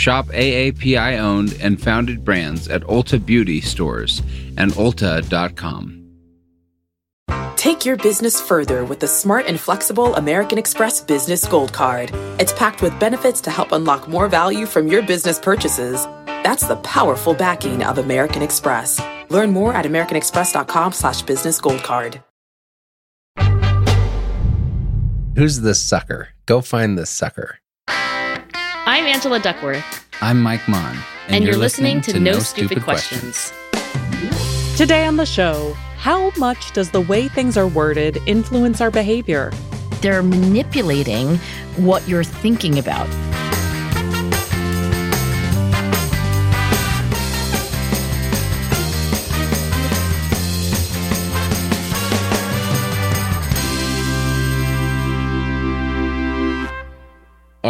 Shop AAPI owned and founded brands at Ulta Beauty stores and Ulta.com. Take your business further with the smart and flexible American Express Business Gold Card. It's packed with benefits to help unlock more value from your business purchases. That's the powerful backing of American Express. Learn more at americanexpress.com slash business gold card. Who's the sucker? Go find the sucker. I'm Angela Duckworth. I'm Mike Maughan. And, you're, listening, to, No Stupid, Questions. Today on the show, how much does the way things are worded influence our behavior? They're manipulating what you're thinking about.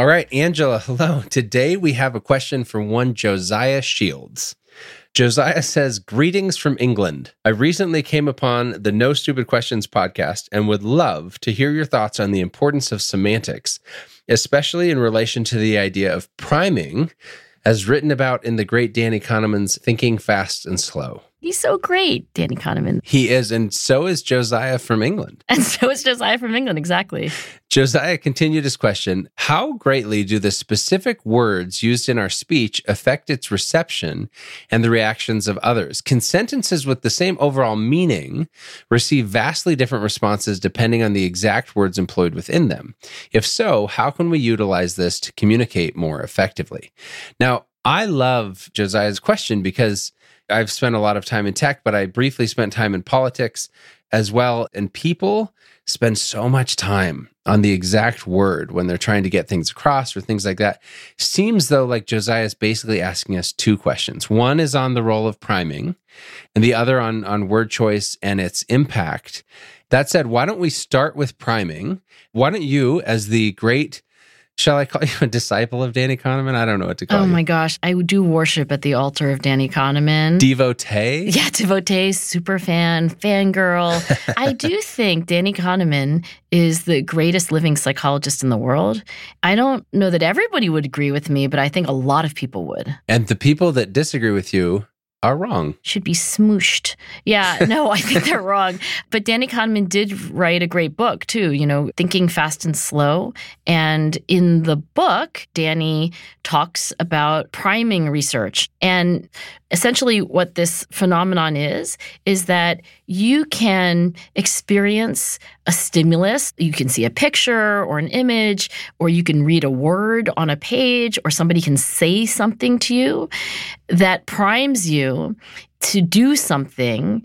All right, Angela, hello. Today we have a question from one Josiah Shields. Josiah says, Greetings from England. I recently came upon the No Stupid Questions podcast and would love to hear your thoughts on the importance of semantics, especially in relation to the idea of priming, as written about in the great Danny Kahneman's Thinking Fast and Slow. He's so great, Danny Kahneman. He is, and so is Josiah from England. And so is Josiah from England, exactly. Josiah continued his question How greatly do the specific words used in our speech affect its reception and the reactions of others? Can sentences with the same overall meaning receive vastly different responses depending on the exact words employed within them? If so, how can we utilize this to communicate more effectively? Now, I love Josiah's question because I've spent a lot of time in tech, but I briefly spent time in politics as well. And people spend so much time on the exact word when they're trying to get things across or things like that. Seems though like Josiah is basically asking us two questions. One is on the role of priming, and the other on, on word choice and its impact. That said, why don't we start with priming? Why don't you, as the great Shall I call you a disciple of Danny Kahneman? I don't know what to call oh you. Oh my gosh. I do worship at the altar of Danny Kahneman. Devotee? Yeah, devotee, super fan, fangirl. I do think Danny Kahneman is the greatest living psychologist in the world. I don't know that everybody would agree with me, but I think a lot of people would. And the people that disagree with you are wrong. Should be smooshed. Yeah, no, I think they're wrong. But Danny Kahneman did write a great book too, you know, Thinking Fast and Slow. And in the book, Danny talks about priming research. And essentially what this phenomenon is is that you can experience a stimulus. You can see a picture or an image or you can read a word on a page or somebody can say something to you that primes you to do something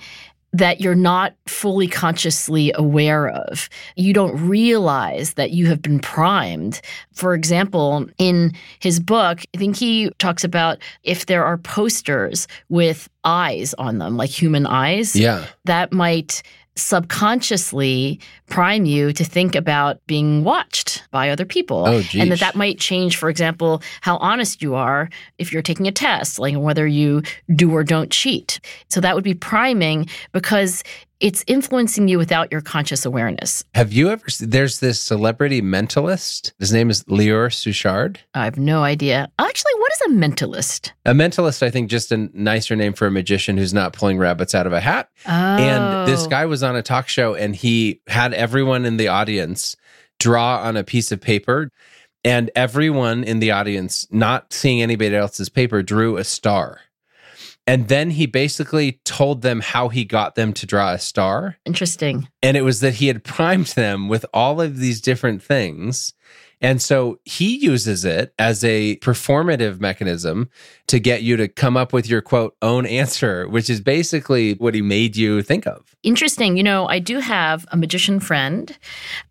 that you're not fully consciously aware of. You don't realize that you have been primed. For example, in his book, I think he talks about if there are posters with eyes on them, like human eyes, yeah. that might subconsciously prime you to think about being watched by other people. Oh, and that that might change, for example, how honest you are if you're taking a test, like whether you do or don't cheat. So that would be priming because it's influencing you without your conscious awareness. Have you ever? There's this celebrity mentalist. His name is Lior Suchard. I have no idea. Actually, what is a mentalist? A mentalist, I think, just a nicer name for a magician who's not pulling rabbits out of a hat. Oh. And this oh. guy was on a talk show, and he had everyone in the audience draw on a piece of paper. And everyone in the audience, not seeing anybody else's paper, drew a star. And then he basically told them how he got them to draw a star. Interesting. And it was that he had primed them with all of these different things. And so he uses it as a performative mechanism to get you to come up with your quote own answer, which is basically what he made you think of. Interesting. You know, I do have a magician friend,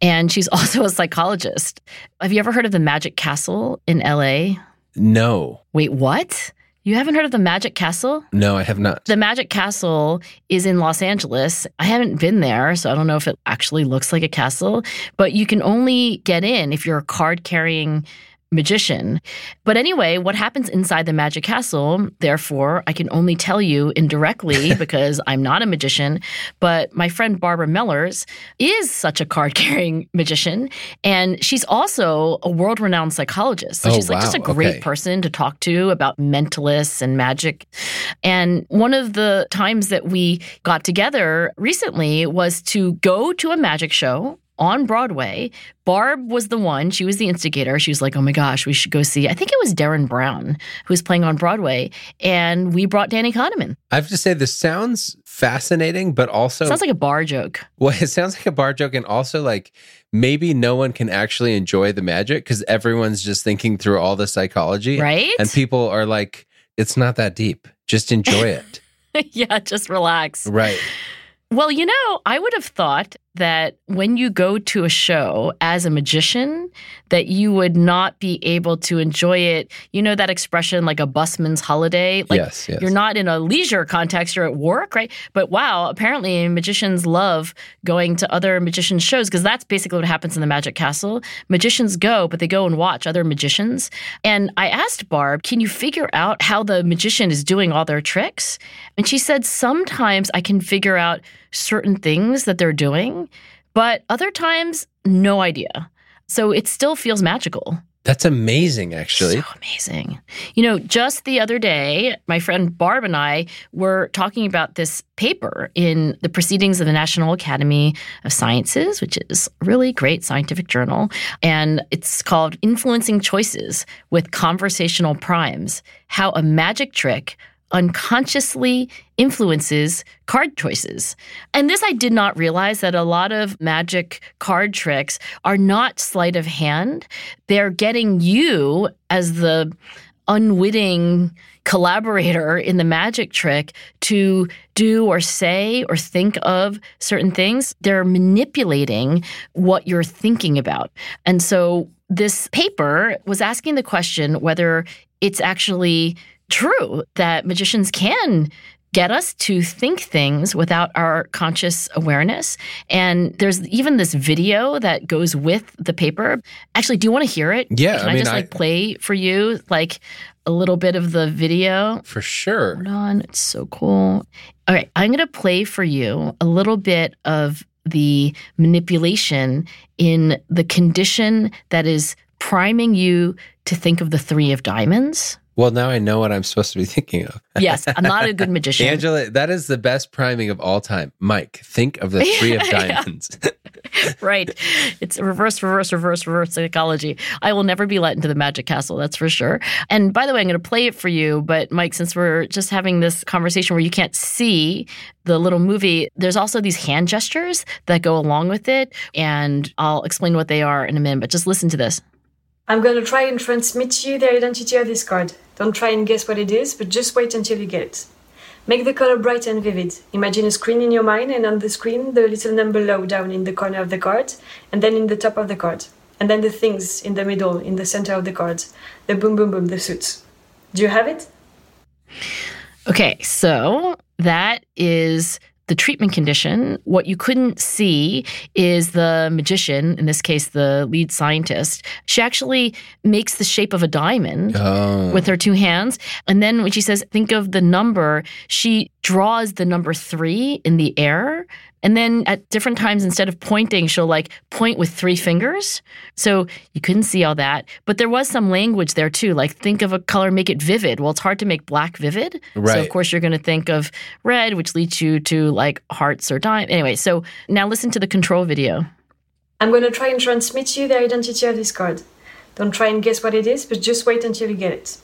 and she's also a psychologist. Have you ever heard of the Magic Castle in LA? No. Wait, what? You haven't heard of the Magic Castle? No, I have not. The Magic Castle is in Los Angeles. I haven't been there, so I don't know if it actually looks like a castle, but you can only get in if you're a card carrying magician. But anyway, what happens inside the magic castle, therefore, I can only tell you indirectly because I'm not a magician, but my friend Barbara Mellers is such a card carrying magician. And she's also a world renowned psychologist. So Oh, she's like just a great Okay. person to talk to about mentalists and magic. And one of the times that we got together recently was to go to a magic show on Broadway. Barb was the one, she was the instigator. She was like, oh my gosh, we should go see. I think it was Derren Brown who was playing on Broadway. And we brought Danny Kahneman. I have to say, this sounds fascinating, but also Sounds like a bar joke. Well, it sounds like a bar joke, and also like maybe no one can actually enjoy the magic because everyone's just thinking through all the psychology, Right? And people are like, "It's not that deep. Just enjoy it." yeah, just relax. right? Well, you know, I would have thought that when you go to a show as a magician, that you would not be able to enjoy it. You know that expression like a busman's holiday? Like yes, yes. you're not in a leisure context, you're at work, right? But wow, apparently magicians love going to other magicians' shows because that's basically what happens in the Magic Castle. Magicians go, but they go and watch other magicians. And I asked Barb, can you figure out how the magician is doing all their tricks? And she said, sometimes I can figure out certain things that they're doing, but other times, no idea. So it still feels magical. That's amazing, actually. So amazing. You know, just the other day, my friend Barb and I were talking about this paper in the Proceedings of the National Academy of Sciences, which is a really great scientific journal. And it's called Influencing Choices with Conversational Primes How a Magic Trick Unconsciously Influences Card Choices. And this I did not realize that a lot of magic card tricks are not sleight of hand. They're getting you as the unwitting collaborator in the magic trick to do or say or think of certain things. They're manipulating what you're thinking about. And so this paper was asking the question whether it's actually true that magicians can get us to think things without our conscious awareness. And there's even this video that goes with the paper. Actually, do you want to hear it? Yeah, Can I I, mean, just I- like play for you like a little bit of the video? For sure. Hold on, it's so cool. All right, I'm going to play for you a little bit of the manipulation in the condition that is priming you to think of the three of diamonds. Well, now I know what I'm supposed to be thinking of. Yes, I'm not a good magician. Angela, that is the best priming of all time. Mike, think of the three of diamonds. right. It's reverse, reverse, reverse, reverse psychology. I will never be let into the magic castle, that's for sure. And by the way, I'm going to play it for you. But Mike, since we're just having this conversation where you can't see the little movie, there's also these hand gestures that go along with it. And I'll explain what they are in a minute. But just listen to this. I'm going to try and transmit to you the identity of this card. Don't try and guess what it is, but just wait until you get it. Make the color bright and vivid. Imagine a screen in your mind, and on the screen, the little number low down in the corner of the card, and then in the top of the card. And then the things in the middle, in the center of the card. The boom, boom, boom, the suits. Do you have it? Okay, so that is the treatment condition. What you couldn't see is the magician, in this case, the lead scientist. She actually makes the shape of a diamond. oh. With her two hands. And then when she says, think of the number, she draws the number three in the air. And then at different times, instead of pointing, she'll like point with three fingers. So you couldn't see all that. But there was some language there too. Like think of a color, make it vivid. Well, it's hard to make black vivid. Right. So of course you're going to think of red, which leads you to like hearts or dime. Anyway, so now listen to the control video. I'm going to try and transmit you the identity of this card. Don't try and guess what it is, but just wait until you get it.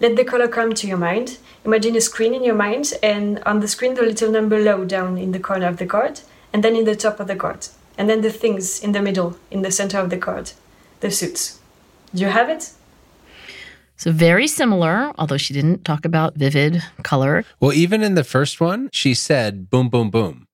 Let the color come to your mind. Imagine a screen in your mind, and on the screen, the little number low down in the corner of the card, and then in the top of the card. And then the things in the middle, in the center of the card. The suits. Do you have it? So very similar, although she didn't talk about vivid color. Well, even in the first one, she said boom, boom, boom,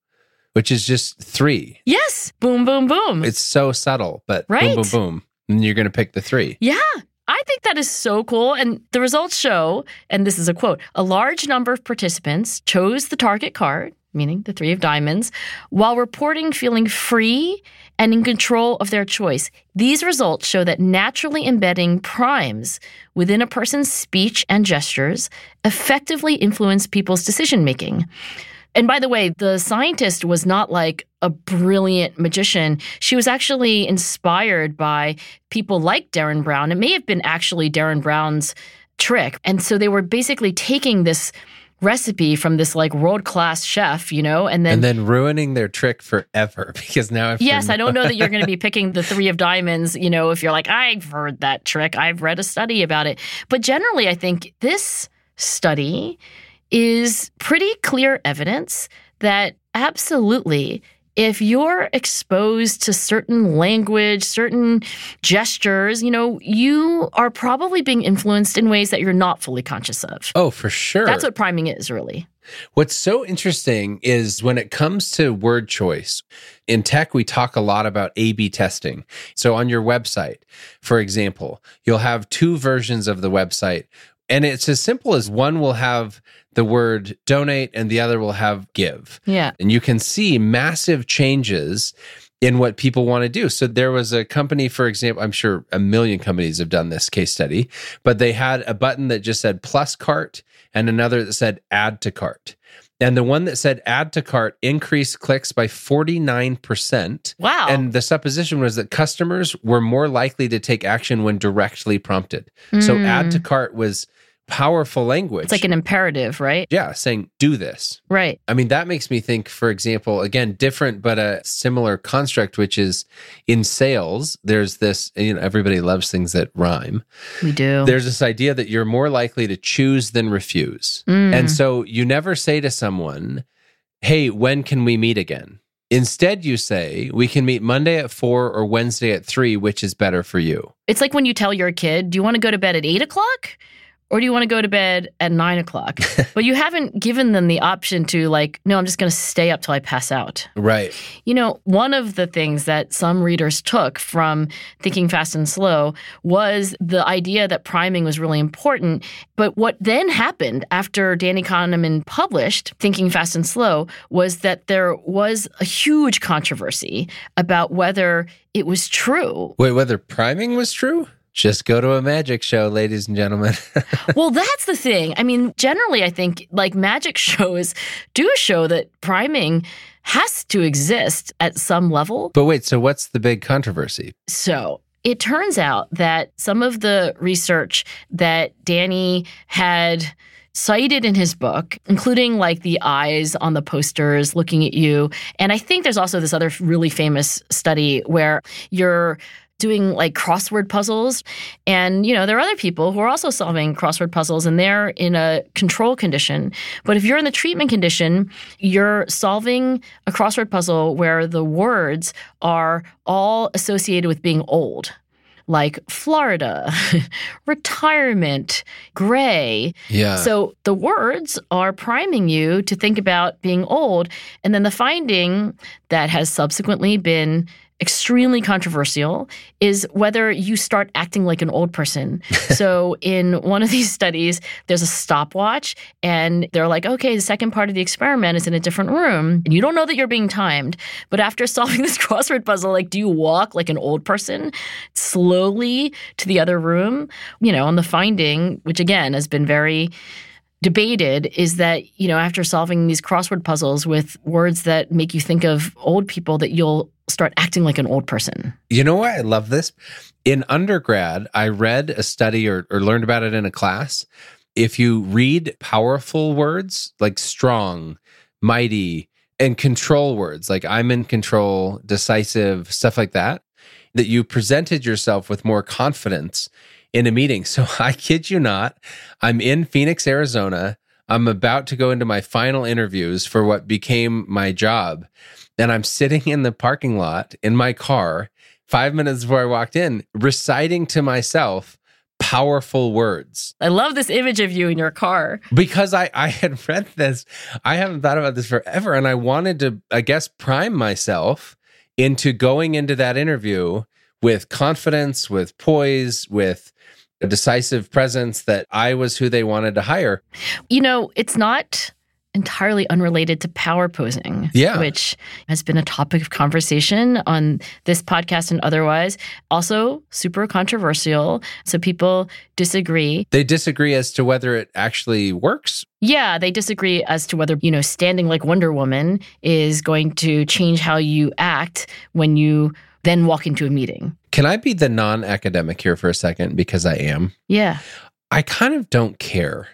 which is just three. Yes, boom, boom, boom. It's so subtle, but Right. boom, boom, boom. And you're going to pick the three. Yeah, I think that is so cool. And the results show, and this is a quote a large number of participants chose the target card, meaning the three of diamonds, while reporting feeling free and in control of their choice. These results show that naturally embedding primes within a person's speech and gestures effectively influence people's decision making. And by the way, the scientist was not like a brilliant magician. She was actually inspired by people like Derren Brown. It may have been actually Derren Brown's trick. And so they were basically taking this recipe from this like world class chef, you know, and then and then ruining their trick forever because now I've yes, I don't know that you're going to be picking the three of diamonds, you know, if you're like I've heard that trick, I've read a study about it, but generally, I think this study is pretty clear evidence that absolutely if you're exposed to certain language, certain gestures, you know, you are probably being influenced in ways that you're not fully conscious of. Oh, for sure. That's what priming is, really. What's so interesting is when it comes to word choice, in tech, we talk a lot about A B testing. So on your website, for example, you'll have two versions of the website. And it's as simple as one will have the word donate and the other will have give. Yeah. And you can see massive changes in what people want to do. So there was a company, for example, I'm sure a million companies have done this case study, but they had a button that just said plus cart and another that said add to cart. And the one that said add to cart increased clicks by 49%. Wow. And the supposition was that customers were more likely to take action when directly prompted. So add to hmm. cart was powerful language. It's like an imperative, right? yeah, saying do this. Right. I mean, that makes me think, for example, again, different but a similar construct, which is in sales, there's this, you know, everybody loves things that rhyme. We do. There's this idea that you're more likely to choose than refuse. Mm. And so you never say to someone, hey, when can we meet again? Instead, you say, we can meet Monday at four or Wednesday at three, which is better for you. It's like when you tell your kid, do you want to go to bed at eight o'clock? Or do you want to go to bed at nine o'clock? but you haven't given them the option to, like, no, I'm just going to stay up till I pass out. Right. You know, one of the things that some readers took from Thinking Fast and Slow was the idea that priming was really important. But what then happened after Danny Kahneman published Thinking Fast and Slow was that there was a huge controversy about whether it was true. Wait, whether priming was true? Just go to a magic show, ladies and gentlemen. well, that's the thing. I mean, generally, I think like magic shows do show that priming has to exist at some level. but wait, so what's the big controversy? So it turns out that some of the research that Danny had cited in his book, including like the eyes on the posters looking at you. And I think there's also this other really famous study where you're doing like crossword puzzles and you know there are other people who are also solving crossword puzzles and they're in a control condition but if you're in the treatment condition you're solving a crossword puzzle where the words are all associated with being old like Florida, retirement, gray. Yeah. So the words are priming you to think about being old. And then the finding that has subsequently been extremely controversial is whether you start acting like an old person. so in one of these studies, there's a stopwatch and they're like, okay, the second part of the experiment is in a different room. And you don't know that you're being timed. But after solving this crossword puzzle, like, do you walk like an old person slowly to the other room? You know, and the finding, which again has been very debated is that you know after solving these crossword puzzles with words that make you think of old people that you'll start acting like an old person You know why I love this? In undergrad, I read a study or, or learned about it in a class. If you read powerful words like strong, mighty, and control words like I'm in control, decisive, stuff like that, that you presented yourself with more confidence in a meeting. So I kid you not, I'm in Phoenix, Arizona. I'm about to go into my final interviews for what became my job. And I'm sitting in the parking lot in my car five minutes before I walked in, reciting to myself powerful words i love this image of you in your car because I, I had read this. I haven't thought about this forever. And I wanted to, I guess, prime myself into going into that interview with confidence, with poise, with a decisive presence that I was who they wanted to hire. You know, it's not entirely unrelated to power posing, Yeah. which has been a topic of conversation on this podcast and otherwise. Also, super controversial. So people disagree. They disagree as to whether it actually works. Yeah, they disagree as to whether, you know, standing like Wonder Woman is going to change how you act when you then walk into a meeting. Can I be the non academic here for a second? Because I am. Yeah. I kind of don't care.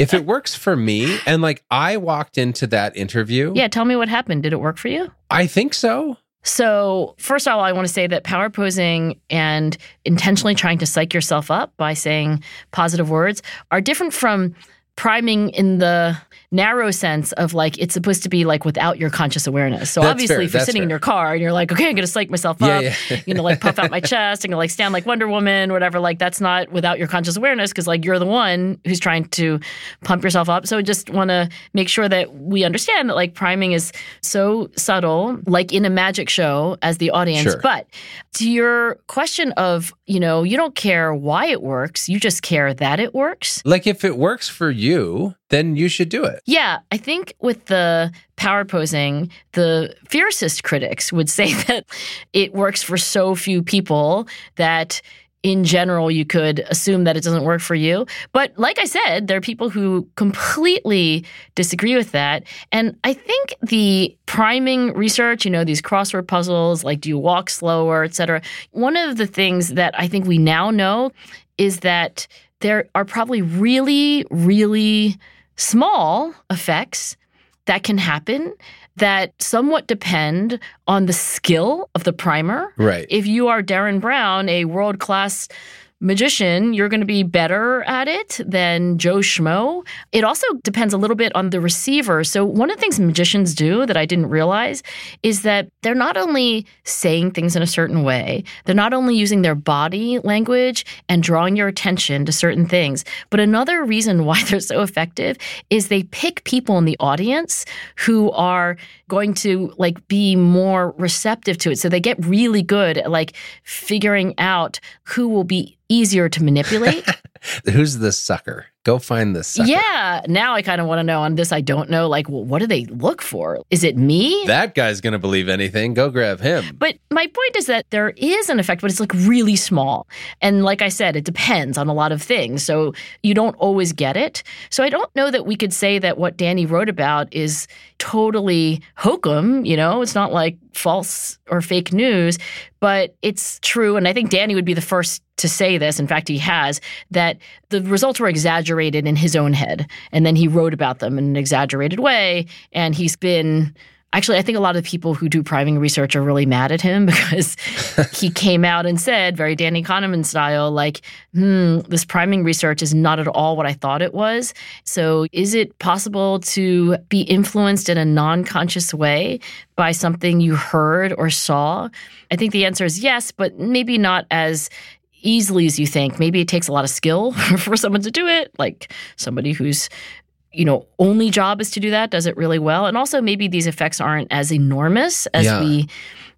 if it works for me, and like I walked into that interview, Yeah, tell me what happened. Did it work for you? I think so. So, first of all, I want to say that power posing and intentionally trying to psych yourself up by saying positive words are different from priming in the narrow sense of like it's supposed to be like without your conscious awareness. So That's obviously, fair, if you're that's sitting in your car and you're like, okay, I'm to psych myself Yeah, up, yeah. you know, like puff out my chest and like stand like Wonder Woman, whatever. Like that's not without your conscious awareness because like you're the one who's trying to pump yourself up. So I just want to make sure that we understand that like priming is so subtle, like in a magic show as the audience. Sure. But to your question of, you know, you don't care why it works, you just care that it works. Like if it works for you, then you should do it. Yeah, I think with the power posing, the fiercest critics would say that it works for so few people that in general you could assume that it doesn't work for you. But like I said, there are people who completely disagree with that. And I think the priming research, you know, these crossword puzzles, like do you walk slower, et cetera, one of the things that I think we now know is that there are probably really, really small effects that can happen that somewhat depend on the skill of the primer. Right. If you are Derren Brown, a world class magician, you're going to be better at it than Joe Schmo. It also depends a little bit on the receiver. So, one of the things magicians do that I didn't realize is that they're not only saying things in a certain way, they're not only using their body language and drawing your attention to certain things, but another reason why they're so effective is they pick people in the audience who are going to like be more receptive to it. So they get really good at like figuring out who will be easier to manipulate. Who's the sucker? Go find this. sucker. yeah. Now I kind of want to know on this I don't know like well, what do they look for? Is it me? That guy's going to believe anything. Go grab him. But my point is that there is an effect, but it's like really small. And like I said, it depends on a lot of things. So you don't always get it. So I don't know that we could say that what Danny wrote about is totally hokum. You know, it's not like false or fake news, but it's true. And I think Danny would be the first to say this. In fact, he has that the results were exaggerated in his own head. And then he wrote about them in an exaggerated way. And he's been Actually, I think a lot of people who do priming research are really mad at him because he came out and said, very Danny Kahneman style, like, hmm, this priming research is not at all what I thought it was. So, is it possible to be influenced in a non conscious way by something you heard or saw? I think the answer is yes, but maybe not as easily as you think. Maybe it takes a lot of skill for someone to do it, like somebody who's you know, only job is to do that, does it really well. And also maybe these effects aren't as enormous as Yeah. we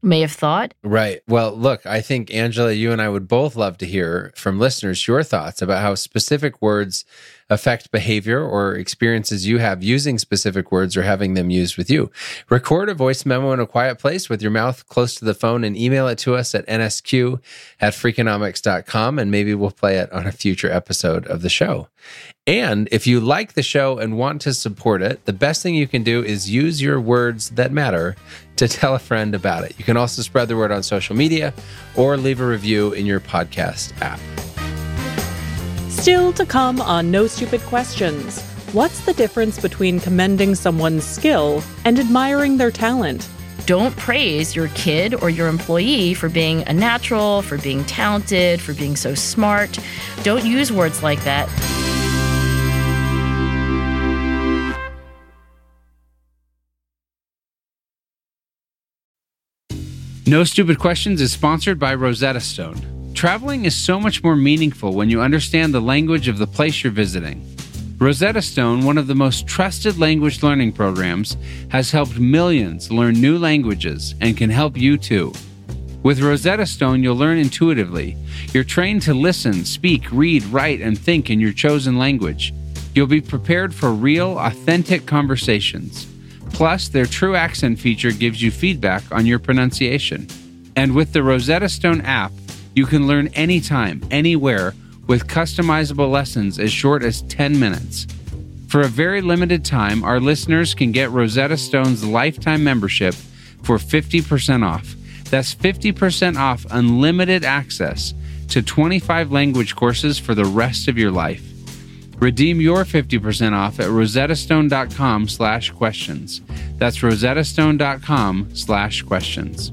may have thought. Right. Well, look, I think, Angela, you and I would both love to hear from listeners your thoughts about how specific words affect behavior or experiences you have using specific words or having them used with you. Record a voice memo in a quiet place with your mouth close to the phone and email it to us at nsq at freakonomics.com and maybe we'll play it on a future episode of the show. And if you like the show and want to support it, the best thing you can do is use your words that matter to tell a friend about it. You can also spread the word on social media or leave a review in your podcast app. Still to come on No Stupid Questions. What's the difference between commending someone's skill and admiring their talent? Don't praise your kid or your employee for being a natural, for being talented, for being so smart. Don't use words like that. No Stupid Questions is sponsored by Rosetta Stone. Traveling is so much more meaningful when you understand the language of the place you're visiting. Rosetta Stone, one of the most trusted language learning programs, has helped millions learn new languages and can help you too. With Rosetta Stone, you'll learn intuitively. You're trained to listen, speak, read, write, and think in your chosen language. You'll be prepared for real, authentic conversations. Plus, their true accent feature gives you feedback on your pronunciation. And with the Rosetta Stone app, you can learn anytime, anywhere, with customizable lessons as short as 10 minutes. For a very limited time, our listeners can get Rosetta Stone's lifetime membership for 50% off. That's 50% off unlimited access to 25 language courses for the rest of your life. Redeem your 50% off at rosettastone.com slash questions. That's rosettastone.com slash questions.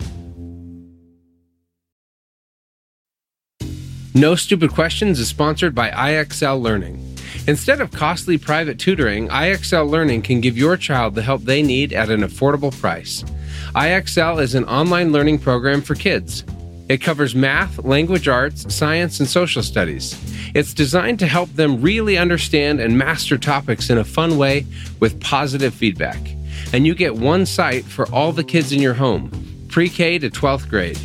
No Stupid Questions is sponsored by IXL Learning. Instead of costly private tutoring, IXL Learning can give your child the help they need at an affordable price. IXL is an online learning program for kids. It covers math, language arts, science, and social studies. It's designed to help them really understand and master topics in a fun way with positive feedback. And you get one site for all the kids in your home, pre K to 12th grade.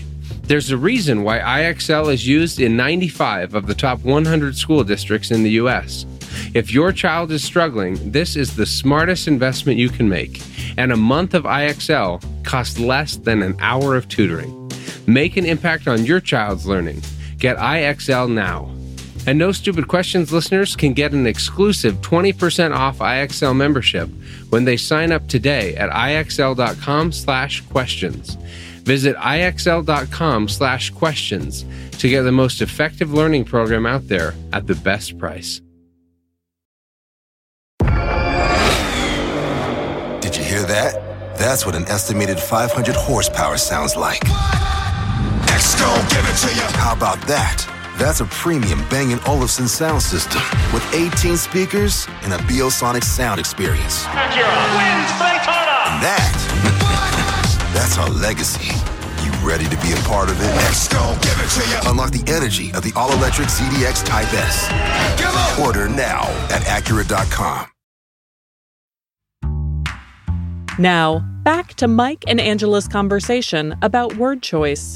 There's a reason why IXL is used in 95 of the top 100 school districts in the U.S. If your child is struggling, this is the smartest investment you can make, and a month of IXL costs less than an hour of tutoring. Make an impact on your child's learning. Get IXL now. And No Stupid Questions listeners can get an exclusive 20% off IXL membership when they sign up today at IXL.com slash questions. Visit ixl.com slash questions to get the most effective learning program out there at the best price. Did you hear that? That's what an estimated 500 horsepower sounds like. Next, give it to you. How about that? That's a premium Bang & Olufsen sound system with 18 speakers and a Biosonic sound experience. And that, that's our legacy. You ready to be a part of it? Let's go, give it to you. Unlock the energy of the all-electric ZDX Type S. Order now at Acura.com. Now, back to Mike and Angela's conversation about word choice.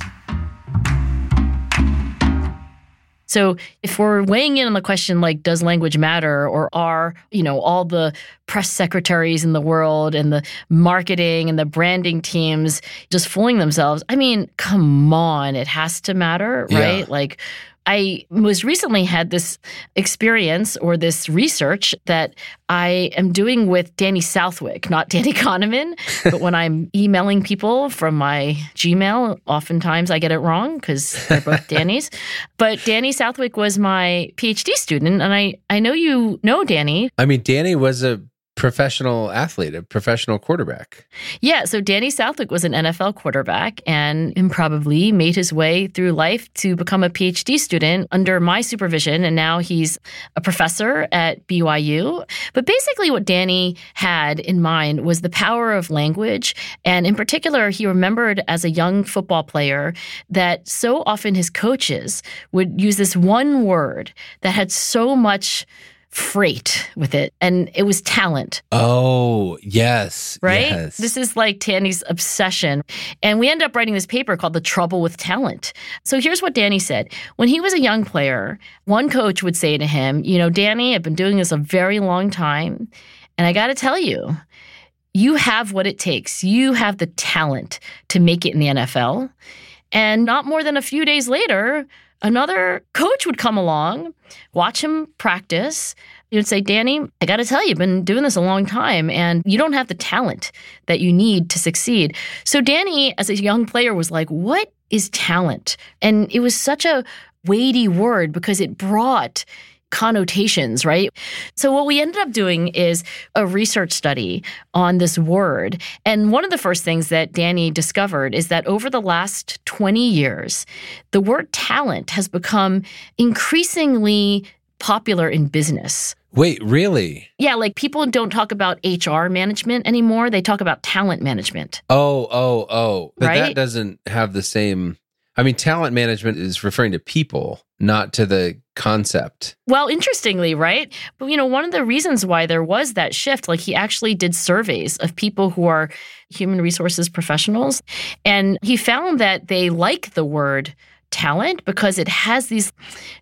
So if we're weighing in on the question like does language matter or are, you know, all the press secretaries in the world and the marketing and the branding teams just fooling themselves? I mean, come on, it has to matter, right? Yeah. Like I was recently had this experience or this research that I am doing with Danny Southwick, not Danny Kahneman. but when I'm emailing people from my Gmail, oftentimes I get it wrong because they're both Danny's. But Danny Southwick was my PhD student, and I I know you know Danny. I mean, Danny was a professional athlete, a professional quarterback. Yeah, so Danny Southwick was an NFL quarterback and improbably made his way through life to become a PhD student under my supervision. And now he's a professor at BYU. But basically, what Danny had in mind was the power of language. And in particular, he remembered as a young football player that so often his coaches would use this one word that had so much freight with it and it was talent Oh, yes. right? yes. This is like Danny's obsession. And we end up writing this paper called The Trouble with Talent. So here's what Danny said. When he was a young player, one coach would say to him, You know, Danny, I've been doing this a very long time. And I got to tell you, you have what it takes. You have the talent to make it in the NFL. And not more than a few days later, another coach would come along, watch him practice. He would say, Danny, I got to tell you, you've been doing this a long time and you don't have the talent that you need to succeed. So, Danny, as a young player, was like, What is talent? And it was such a weighty word because it brought connotations, right? So, what we ended up doing is a research study on this word. And one of the first things that Danny discovered is that over the last 20 years, the word talent has become increasingly popular in business. Wait, really? Yeah, like people don't talk about HR management anymore. They talk about talent management. Oh, oh, oh. But that doesn't have the same I mean, talent management is referring to people, not to the concept. Well, interestingly, right? But you know, one of the reasons why there was that shift, like he actually did surveys of people who are human resources professionals, and he found that they like the word talent because it has these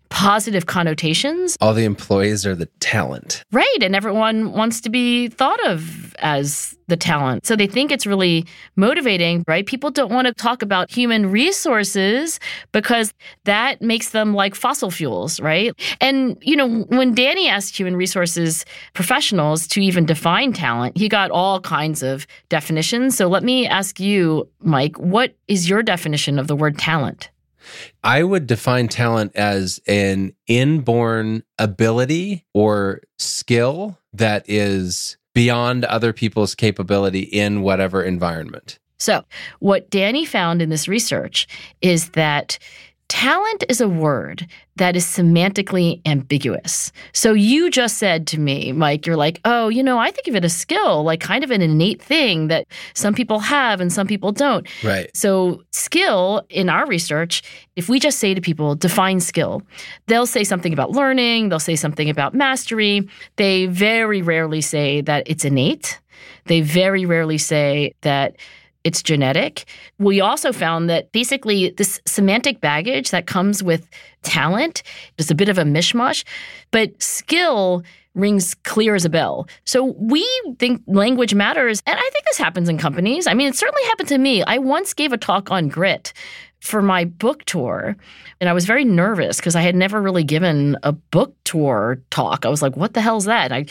positive connotations. All the employees are the talent. Right. And everyone wants to be thought of as the talent. So they think it's really motivating, right? People don't want to talk about human resources because that makes them like fossil fuels, right? And, you know, when Danny asked human resources professionals to even define talent, he got all kinds of definitions. So let me ask you, Mike, what is your definition of the word talent? I would define talent as an inborn ability or skill that is beyond other people's capability in whatever environment. So, what Danny found in this research is that Talent is a word that is semantically ambiguous. So you just said to me, Mike, you're like, oh, you know, I think of it as skill, like kind of an innate thing that some people have and some people don't. Right. So skill in our research, if we just say to people, define skill, they'll say something about learning, they'll say something about mastery. They very rarely say that it's innate. They very rarely say that it's genetic. We also found that basically this semantic baggage that comes with talent is a bit of a mishmash, but skill rings clear as a bell. So we think language matters. And I think this happens in companies. I mean, it certainly happened to me. I once gave a talk on grit for my book tour. And I was very nervous because I had never really given a book tour talk. I was like, what the hell's that? And I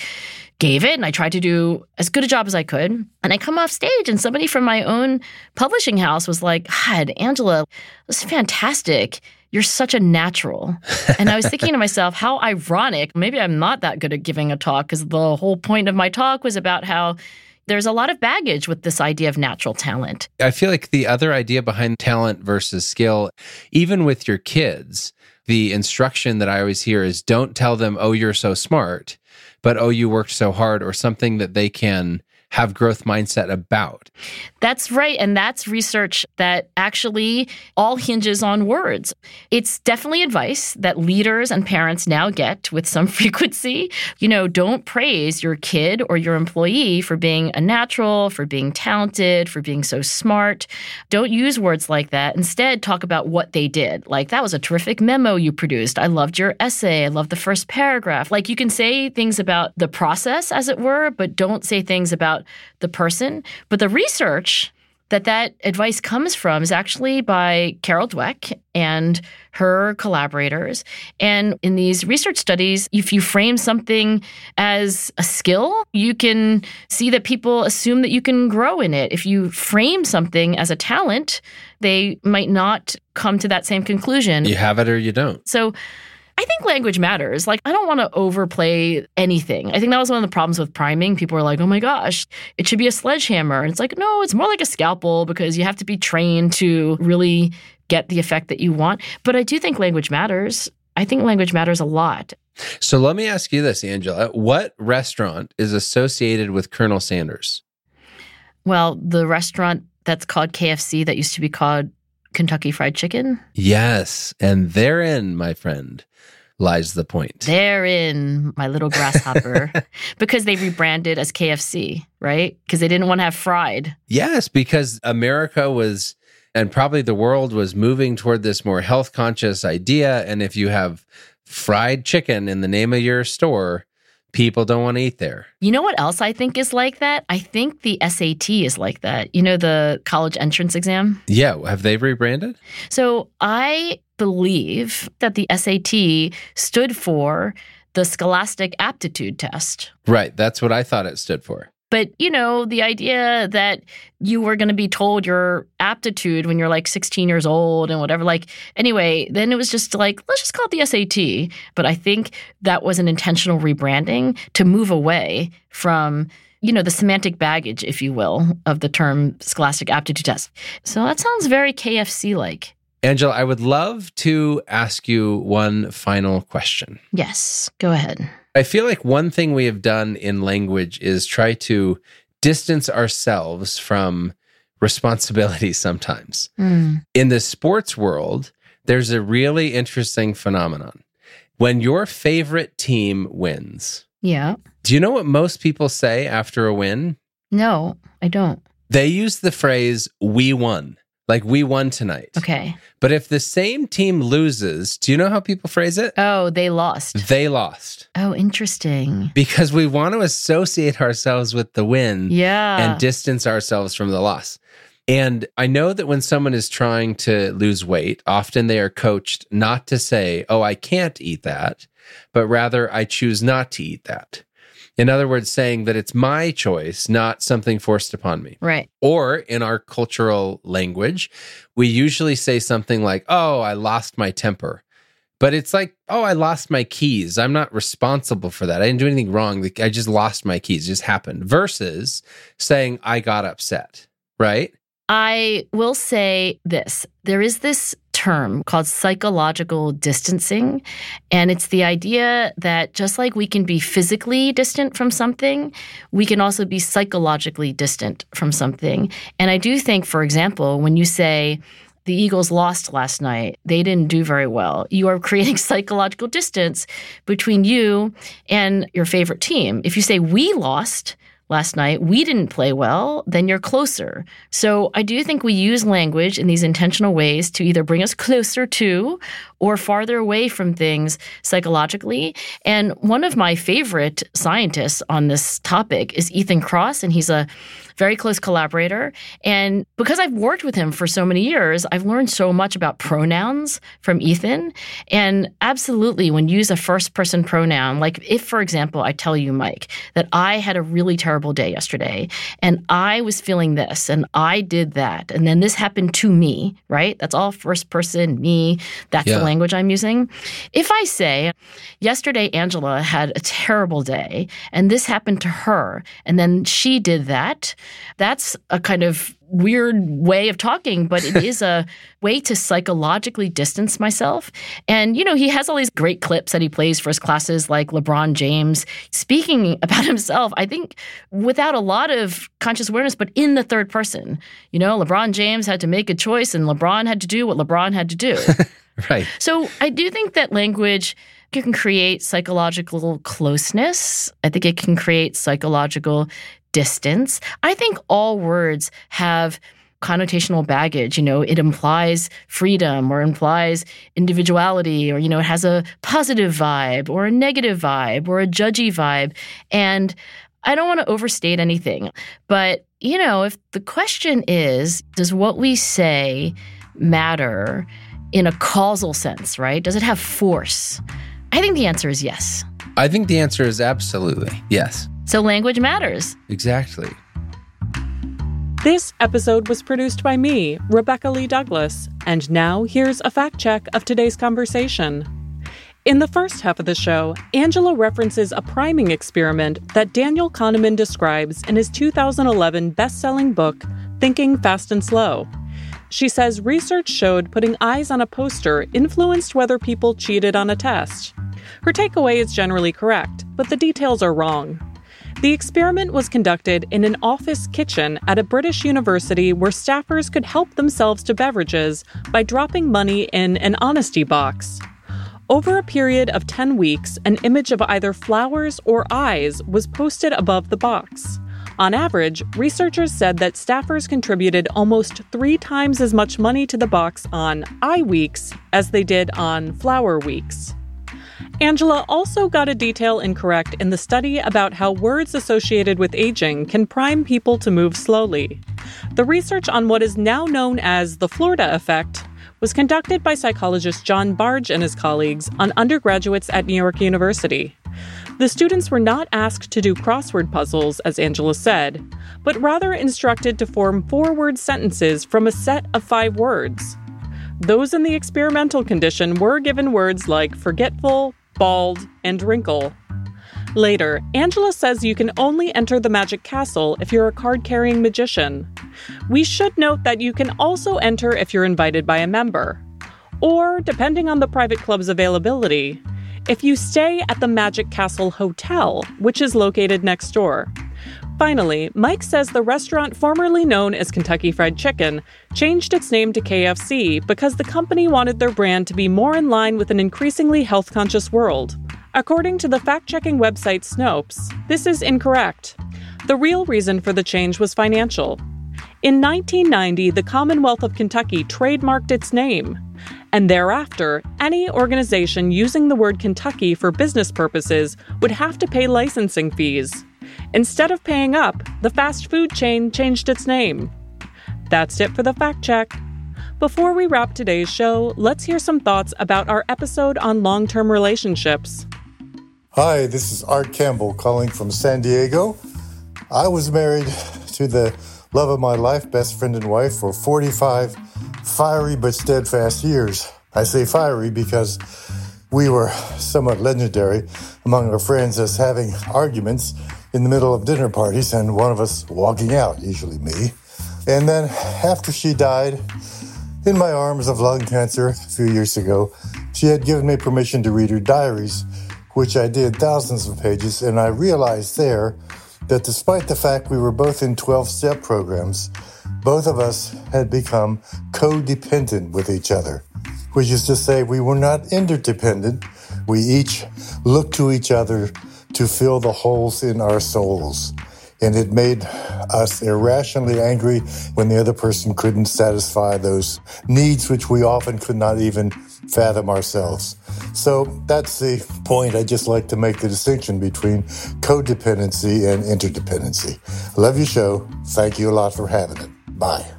gave it and I tried to do as good a job as I could. And I come off stage and somebody from my own publishing house was like, God, Angela, this is fantastic. You're such a natural. and I was thinking to myself, how ironic. Maybe I'm not that good at giving a talk because the whole point of my talk was about how there's a lot of baggage with this idea of natural talent. I feel like the other idea behind talent versus skill, even with your kids, the instruction that I always hear is don't tell them, oh, you're so smart, but oh, you worked so hard, or something that they can have growth mindset about. That's right. And that's research that actually all hinges on words. It's definitely advice that leaders and parents now get with some frequency. You know, don't praise your kid or your employee for being a natural, for being talented, for being so smart. Don't use words like that. Instead, talk about what they did. Like, that was a terrific memo you produced. I loved your essay. I loved the first paragraph. Like, you can say things about the process, as it were, but don't say things about about the person. But the research that that advice comes from is actually by Carol Dweck and her collaborators. And in these research studies, if you frame something as a skill, you can see that people assume that you can grow in it. If you frame something as a talent, they might not come to that same conclusion. You have it or you don't. So I think language matters. Like, I don't want to overplay anything. I think that was one of the problems with priming. People were like, oh my gosh, it should be a sledgehammer. And it's like, no, it's more like a scalpel because you have to be trained to really get the effect that you want. But I do think language matters. I think language matters a lot. So let me ask you this, Angela. What restaurant is associated with Colonel Sanders? Well, the restaurant that's called KFC that used to be called Kentucky Fried Chicken. Yes. And therein, my friend, lies the point. Therein, my little grasshopper, because they rebranded as KFC, right? Because they didn't want to have fried. Yes, because America was, and probably the world was moving toward this more health conscious idea. And if you have fried chicken in the name of your store, people don't want to eat there. You know what else I think is like that? I think the SAT is like that. You know, the college entrance exam? Yeah. Have they rebranded? So I believe that the SAT stood for the Scholastic Aptitude Test. Right. That's what I thought it stood for. But, you know, the idea that you were going to be told your aptitude when you're like 16 years old and whatever, like, anyway, then it was just like, let's just call it the SAT. But I think that was an intentional rebranding to move away from you know, the semantic baggage, if you will, of the term scholastic aptitude test. So that sounds very KFC like. Angela, I would love to ask you one final question. Yes, go ahead. I feel like one thing we have done in language is try to distance ourselves from responsibility sometimes. Hmm. In the sports world, there's a really interesting phenomenon. When your favorite team wins, Yeah. do you know what most people say after a win? No, I don't. They use the phrase, we won, like we won tonight. Okay. But if the same team loses, do you know how people phrase it? Oh, they lost. They lost. Oh, interesting. Because we want to associate ourselves with the win Yeah. and distance ourselves from the loss. And I know that when someone is trying to lose weight, often they are coached not to say, Oh, I can't eat that, but rather, I choose not to eat that. In other words, saying that it's my choice, not something forced upon me. right. Or in our cultural language, we usually say something like, Oh, I lost my temper. But it's like, Oh, I lost my keys. I'm not responsible for that. I didn't do anything wrong. I just lost my keys. It just happened. Versus saying, I got upset, right? I will say this there is this term called psychological distancing. And it's the idea that just like we can be physically distant from something, we can also be psychologically distant from something. And I do think, for example, when you say, the Eagles lost last night. They didn't do very well. You are creating psychological distance between you and your favorite team. If you say, we lost, last night, we didn't play well, then you're closer. So I do think we use language in these intentional ways to either bring us closer to or farther away from things psychologically. And one of my favorite scientists on this topic is Ethan Kross, and he's a very close collaborator. And because I've worked with him for so many years, I've learned so much about pronouns from Ethan. And absolutely, when you use a first person pronoun, like if, for example, I tell you, Mike, that I had a really terrible day yesterday and I was feeling this and I did that, and then this happened to me, right? That's all first person, me. That's Yeah. the language I'm using. If I say, yesterday, Angela had a terrible day and this happened to her, and then she did that, that's a kind of weird way of talking, but it is a way to psychologically distance myself. And, you know, he has all these great clips that he plays for his classes, like LeBron James speaking about himself, I think without a lot of conscious awareness, but in the third person. You know, LeBron James had to make a choice and LeBron had to do what LeBron had to do. Right. So I do think that language can create psychological closeness. I think it can create psychological distance. I think all words have connotational baggage. You know, it implies freedom or implies individuality, or, you know, it has a positive vibe or a negative vibe or a judgy vibe. And I don't want to overstate anything, but, you know, if the question is, does what we say matter? in a causal sense, right? Does it have force? I think the answer is yes. I think the answer is absolutely yes. So language matters. Exactly. This episode was produced by me, Rebecca Lee Douglas, and now here's a fact check of today's conversation. In the first half of the show, Angela references a priming experiment that Daniel Kahneman describes in his 2011 best selling book, Thinking Fast and Slow. She says research showed putting eyes on a poster influenced whether people cheated on a test. Her takeaway is generally correct, but the details are wrong. The experiment was conducted in an office kitchen at a British university where staffers could help themselves to beverages by dropping money in an honesty box. Over a period of 10 weeks, an image of either flowers or eyes was posted above the box. On average, researchers said that staffers contributed almost three times as much money to the box on eye weeks as they did on flower weeks. Angela also got a detail incorrect in the study about how words associated with aging can prime people to move slowly. The research on what is now known as the Florida effect was conducted by psychologist John Bargh and his colleagues on undergraduates at New York University. The students were not asked to do crossword puzzles, as Angela said, but rather instructed to form four word sentences from a set of five words. Those in the experimental condition were given words like forgetful, bald, and wrinkle. Later, Angela says you can only enter the Magic Castle if you're a card carrying magician. We should note that you can also enter if you're invited by a member. Or, depending on the private club's availability, if you stay at the Magic Castle Hotel, which is located next door. Finally, Mike says the restaurant formerly known as Kentucky Fried Chicken changed its name to KFC because the company wanted their brand to be more in line with an increasingly health conscious world. According to the fact checking website Snopes, this is incorrect. The real reason for the change was financial. In 1990, the Commonwealth of Kentucky trademarked its name, and thereafter, any organization using the word Kentucky for business purposes would have to pay licensing fees. Instead of paying up, the fast food chain changed its name. That's it for the fact check. Before we wrap today's show, let's hear some thoughts about our episode on long term relationships. Hi, this is Art Campbell calling from San Diego. I was married to the love of my life, best friend and wife for 45 fiery but steadfast years. I say fiery because we were somewhat legendary among our friends as having arguments in the middle of dinner parties and one of us walking out, usually me. And then after she died in my arms of lung cancer a few years ago, she had given me permission to read her diaries, which I did thousands of pages, and I realized there that despite the fact we were both in 12 step programs, both of us had become codependent with each other, which is to say, we were not interdependent. We each looked to each other to fill the holes in our souls. And it made us irrationally angry when the other person couldn't satisfy those needs, which we often could not even fathom ourselves. So that's the point. I just like to make the distinction between codependency and interdependency. love your show. Thank you a lot for having it. Bye.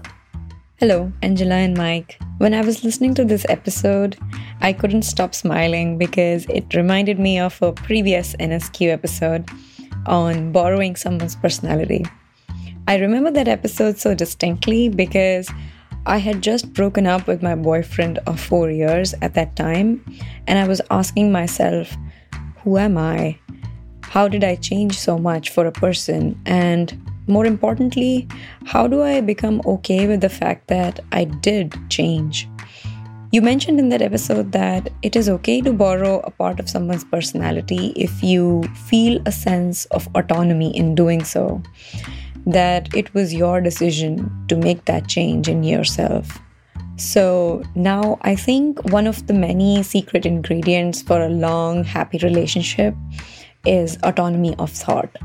Hello, Angela and Mike. When I was listening to this episode, I couldn't stop smiling because it reminded me of a previous NSQ episode on borrowing someone's personality. I remember that episode so distinctly because I had just broken up with my boyfriend of four years at that time, and I was asking myself, who am I? How did I change so much for a person? And more importantly, how do I become okay with the fact that I did change? You mentioned in that episode that it is okay to borrow a part of someone's personality if you feel a sense of autonomy in doing so that it was your decision to make that change in yourself. So now I think one of the many secret ingredients for a long, happy relationship is autonomy of thought.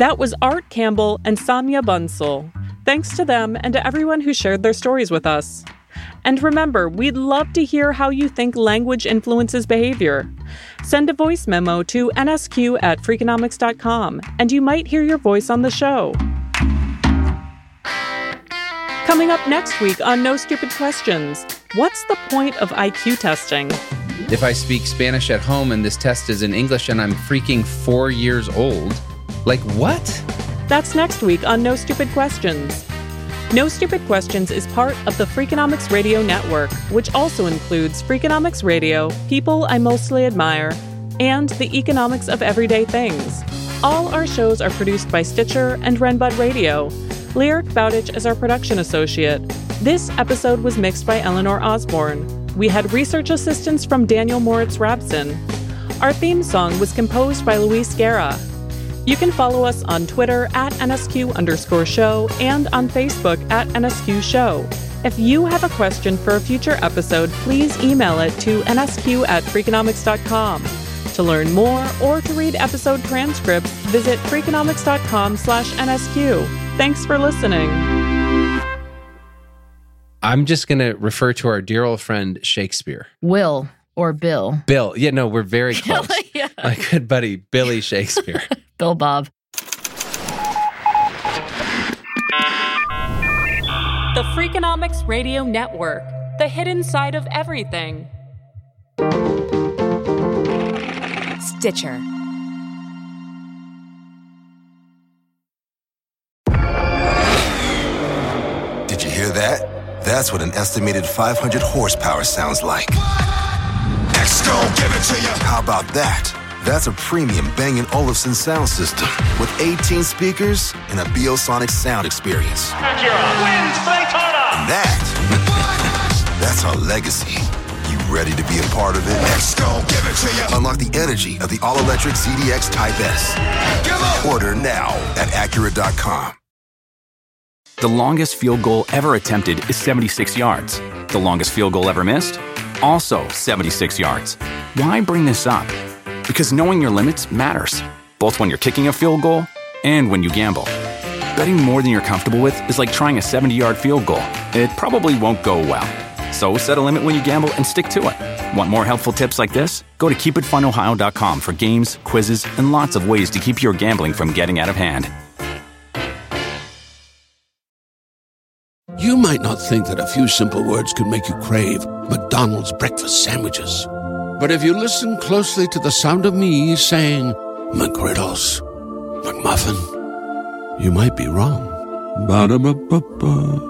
That was Art Campbell and Samia Bansal. Thanks to them and to everyone who shared their stories with us. And remember, we'd love to hear how you think language influences behavior. Send a voice memo to nsq at freakonomics.com, and you might hear your voice on the show. Coming up next week on No Stupid Questions What's the point of IQ testing? If I speak Spanish at home and this test is in English and I'm freaking four years old, like what? That's next week on No Stupid Questions. No Stupid Questions is part of the Freakonomics Radio Network, which also includes Freakonomics Radio, People I Mostly Admire, and The Economics of Everyday Things. All our shows are produced by Stitcher and Renbud Radio. Lyric Bowditch is our production associate. This episode was mixed by Eleanor Osborne. We had research assistance from Daniel Moritz Rabson. Our theme song was composed by Luis Guerra. You can follow us on Twitter at NSQ underscore show and on Facebook at NSQ show. If you have a question for a future episode, please email it to nsq at freakonomics.com. To learn more or to read episode transcripts, visit freakonomics.com slash NSQ. Thanks for listening. I'm just going to refer to our dear old friend Shakespeare. Will or Bill. Bill. Yeah, no, we're very close. yeah. My good buddy, Billy Shakespeare. Bill Bob. The Freakonomics Radio Network, the hidden side of everything. Stitcher. Did you hear that? That's what an estimated 500 horsepower sounds like. X gon' give it to you. How about that? That's a premium Bang & Olufsen sound system with 18 speakers and a Biosonic sound experience. Acura wins Daytona. And that, that's our legacy. You Ready to be a part of it? Let's go, give it to you. Unlock the energy of the all-electric ZDX Type S. Order now at Acura.com. The longest field goal ever attempted is 76 yards. The longest field goal ever missed? Also 76 yards. Why bring this up? Because knowing your limits matters, both when you're kicking a field goal and when you gamble. Betting more than you're comfortable with is like trying a 70 yard field goal. It probably won't go well. So set a limit when you gamble and stick to it. Want more helpful tips like this? Go to keepitfunohio.com for games, quizzes, and lots of ways to keep your gambling from getting out of hand. You might not think that a few simple words could make you crave McDonald's breakfast sandwiches. But if you listen closely to the sound of me saying McGriddles, McMuffin, you might be wrong. Ba-da-ba-ba-ba.